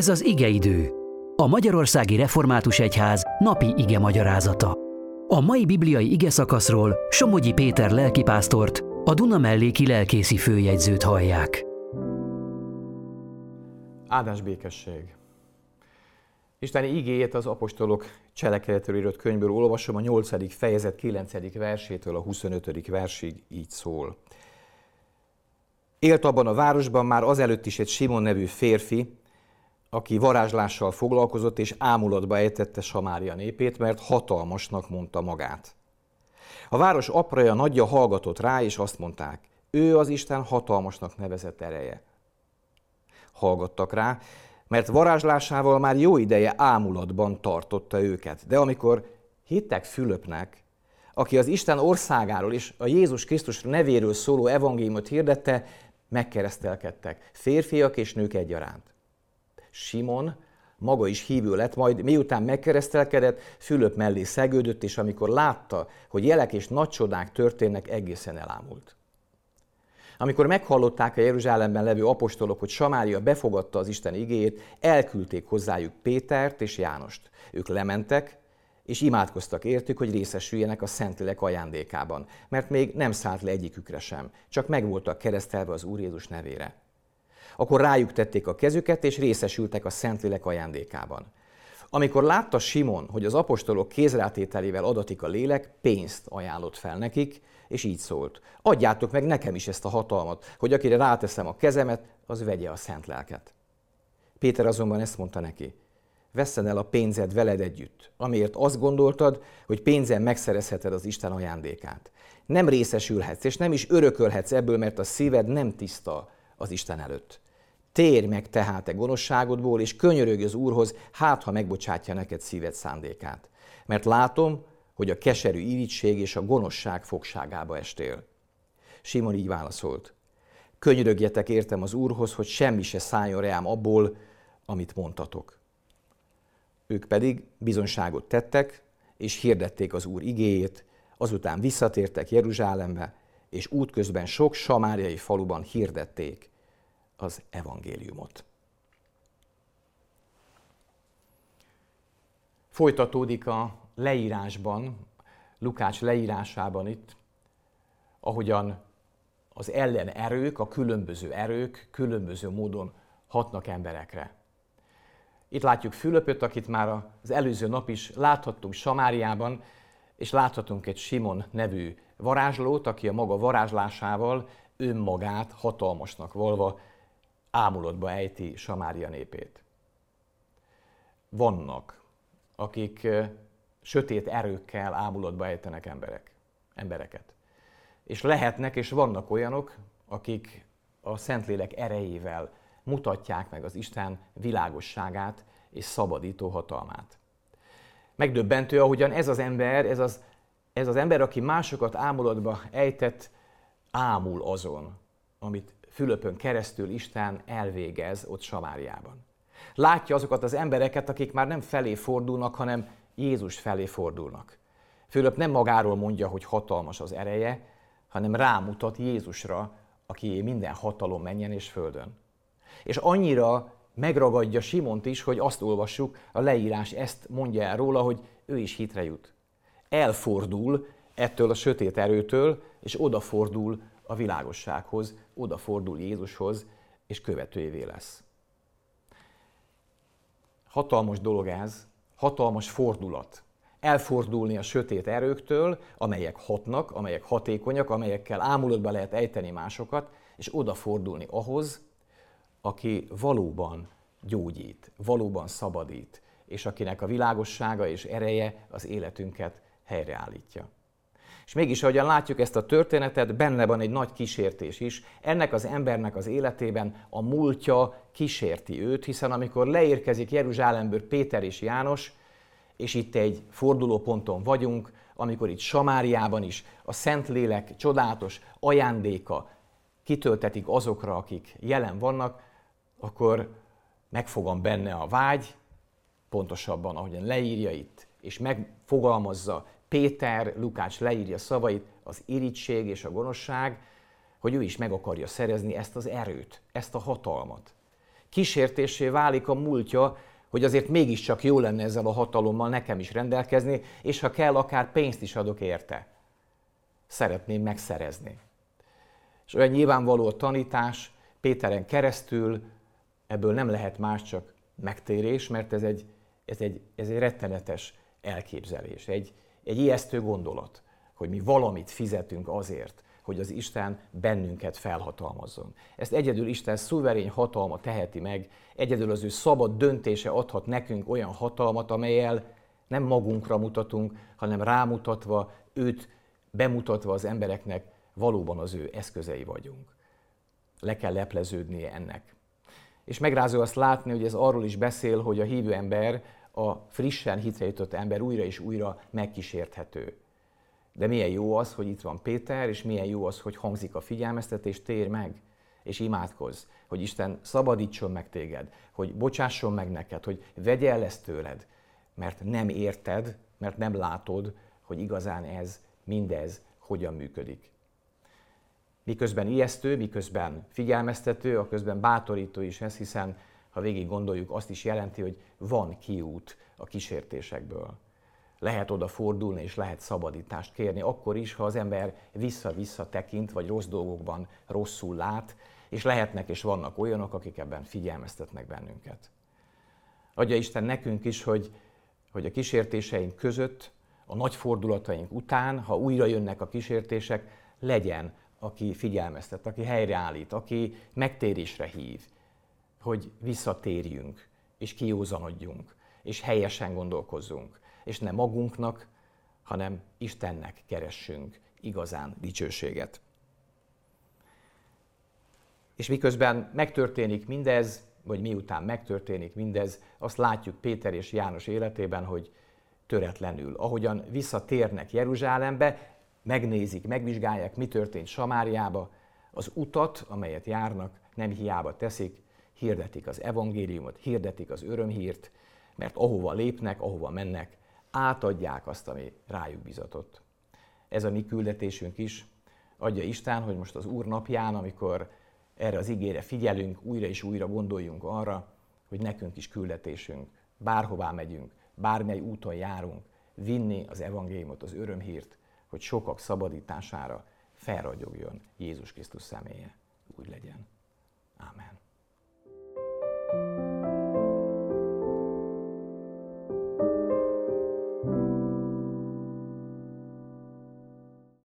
Ez az igeidő, a Magyarországi Református Egyház napi ige magyarázata. A mai bibliai ige szakaszról Somogyi Péter lelkipásztort, a Duna melléki lelkészi főjegyzőt hallják. Áldás békesség! Isten igéjét az apostolok cselekedetről írott könyvből olvasom, a 8. fejezet 9. versétől a 25. versig így szól. Élt abban a városban már azelőtt is egy Simon nevű férfi, aki varázslással foglalkozott és ámulatba ejtette Samária népét, mert hatalmasnak mondta magát. A város apraja nagyja hallgatott rá, és azt mondták, ő az Isten hatalmasnak nevezett ereje. Hallgattak rá, mert varázslásával már jó ideje ámulatban tartotta őket. De amikor hittek Fülöpnek, aki az Isten országáról és a Jézus Krisztus nevéről szóló evangéliumot hirdette, megkeresztelkedtek, férfiak és nők egyaránt. Simon maga is hívő lett, majd miután megkeresztelkedett, Fülöp mellé szegődött, és amikor látta, hogy jelek és nagy csodák történnek, egészen elámult. Amikor meghallották a Jeruzsálemben levő apostolok, hogy Samária befogadta az Isten igéjét, elküldték hozzájuk Pétert és Jánost. Ők lementek, és imádkoztak értük, hogy részesüljenek a Szentlélek ajándékában, mert még nem szállt le egyikükre sem, csak meg voltak keresztelve az Úr Jézus nevére. Akkor rájuk tették a kezüket, és részesültek a Szentlélek ajándékában. Amikor látta Simon, hogy az apostolok kézrátételével adatik a lélek, pénzt ajánlott fel nekik, és így szólt. Adjátok meg nekem is ezt a hatalmat, hogy akire ráteszem a kezemet, az vegye a szent lelket. Péter azonban ezt mondta neki. Vesszen el a pénzed veled együtt, amiért azt gondoltad, hogy pénzen megszerezheted az Isten ajándékát. Nem részesülhetsz, és nem is örökölhetsz ebből, mert a szíved nem tiszta az Isten előtt. Térj meg tehát e gonoszságodból, és könyörögj az Úrhoz, hát ha megbocsátja neked szíved szándékát. Mert látom, hogy a keserű irítség és a gonoszság fogságába estél. Simon így válaszolt. Könyörögjetek értem az Úrhoz, hogy semmi se szálljon reám abból, amit mondtatok. Ők pedig bizonságot tettek, és hirdették az Úr igéjét, azután visszatértek Jeruzsálembe, és útközben sok samáriai faluban hirdették az evangéliumot. Folytatódik a leírásban, Lukács leírásában itt, ahogyan az ellen erők, a különböző erők különböző módon hatnak emberekre. Itt látjuk Fülöpöt, akit már az előző nap is láthattunk Samáriában, és láthatunk egy Simon nevű varázslót, aki a maga varázslásával önmagát hatalmasnak volva ámulatba ejti Samária népét. Vannak, akik sötét erőkkel ámulatba ejtenek emberek, embereket. És lehetnek, és vannak olyanok, akik a Szentlélek erejével mutatják meg az Isten világosságát és szabadító hatalmát. Megdöbbentő, ahogyan ez az ember, ez az, ez az ember, aki másokat ámulatba ejtett, ámul azon, amit Fülöpön keresztül Isten elvégez ott Samáriában. Látja azokat az embereket, akik már nem felé fordulnak, hanem Jézus felé fordulnak. Fülöp nem magáról mondja, hogy hatalmas az ereje, hanem rámutat Jézusra, aki minden hatalom menjen és földön. És annyira megragadja Simont is, hogy azt olvassuk, a leírás ezt mondja el róla, hogy ő is hitre jut. Elfordul ettől a sötét erőtől, és odafordul a világossághoz, odafordul Jézushoz, és követőjévé lesz. Hatalmas dolog ez, hatalmas fordulat. Elfordulni a sötét erőktől, amelyek hatnak, amelyek hatékonyak, amelyekkel ámulatba lehet ejteni másokat, és odafordulni ahhoz, aki valóban gyógyít, valóban szabadít, és akinek a világossága és ereje az életünket helyreállítja. És mégis, ahogyan látjuk ezt a történetet, benne van egy nagy kísértés is. Ennek az embernek az életében a múltja kísérti őt, hiszen amikor leérkezik Jeruzsálemből Péter és János, és itt egy fordulóponton vagyunk, amikor itt Samáriában is a Szentlélek csodálatos ajándéka kitöltetik azokra, akik jelen vannak, akkor megfogam benne a vágy, pontosabban, ahogyan leírja itt, és megfogalmazza Péter, Lukács leírja szavait, az irítség és a gonoszság, hogy ő is meg akarja szerezni ezt az erőt, ezt a hatalmat. Kísértésé válik a múltja, hogy azért mégiscsak jó lenne ezzel a hatalommal nekem is rendelkezni, és ha kell, akár pénzt is adok érte. Szeretném megszerezni. És olyan nyilvánvaló a tanítás, Péteren keresztül ebből nem lehet más csak megtérés, mert ez egy, ez egy, ez egy rettenetes elképzelés, egy, egy ijesztő gondolat, hogy mi valamit fizetünk azért, hogy az Isten bennünket felhatalmazzon. Ezt egyedül Isten szuverén hatalma teheti meg, egyedül az ő szabad döntése adhat nekünk olyan hatalmat, amelyel nem magunkra mutatunk, hanem rámutatva, őt bemutatva az embereknek, valóban az ő eszközei vagyunk. Le kell lepleződnie ennek. És megrázó azt látni, hogy ez arról is beszél, hogy a hívő ember, a frissen hitre jutott ember újra és újra megkísérthető. De milyen jó az, hogy itt van Péter, és milyen jó az, hogy hangzik a figyelmeztetés, tér meg, és imádkozz, hogy Isten szabadítson meg téged, hogy bocsásson meg neked, hogy vegye el ezt tőled, mert nem érted, mert nem látod, hogy igazán ez, mindez hogyan működik. Miközben ijesztő, miközben figyelmeztető, a közben bátorító is ez, hiszen ha végig gondoljuk, azt is jelenti, hogy van kiút a kísértésekből. Lehet oda fordulni, és lehet szabadítást kérni, akkor is, ha az ember vissza-vissza tekint, vagy rossz dolgokban rosszul lát, és lehetnek és vannak olyanok, akik ebben figyelmeztetnek bennünket. Adja Isten nekünk is, hogy, hogy a kísértéseink között, a nagy fordulataink után, ha újra jönnek a kísértések, legyen, aki figyelmeztet, aki helyreállít, aki megtérésre hív, hogy visszatérjünk, és kiózanodjunk, és helyesen gondolkozzunk és ne magunknak, hanem Istennek keressünk igazán dicsőséget. És miközben megtörténik mindez, vagy miután megtörténik mindez, azt látjuk Péter és János életében, hogy töretlenül. Ahogyan visszatérnek Jeruzsálembe, megnézik, megvizsgálják, mi történt Samáriába, az utat, amelyet járnak, nem hiába teszik, hirdetik az evangéliumot, hirdetik az örömhírt, mert ahova lépnek, ahova mennek, átadják azt, ami rájuk bizatott. Ez a mi küldetésünk is. Adja Isten, hogy most az Úr napján, amikor erre az ígére figyelünk, újra és újra gondoljunk arra, hogy nekünk is küldetésünk, bárhová megyünk, bármely úton járunk, vinni az evangéliumot, az örömhírt, hogy sokak szabadítására felragyogjon Jézus Krisztus személye. Úgy legyen. Amen.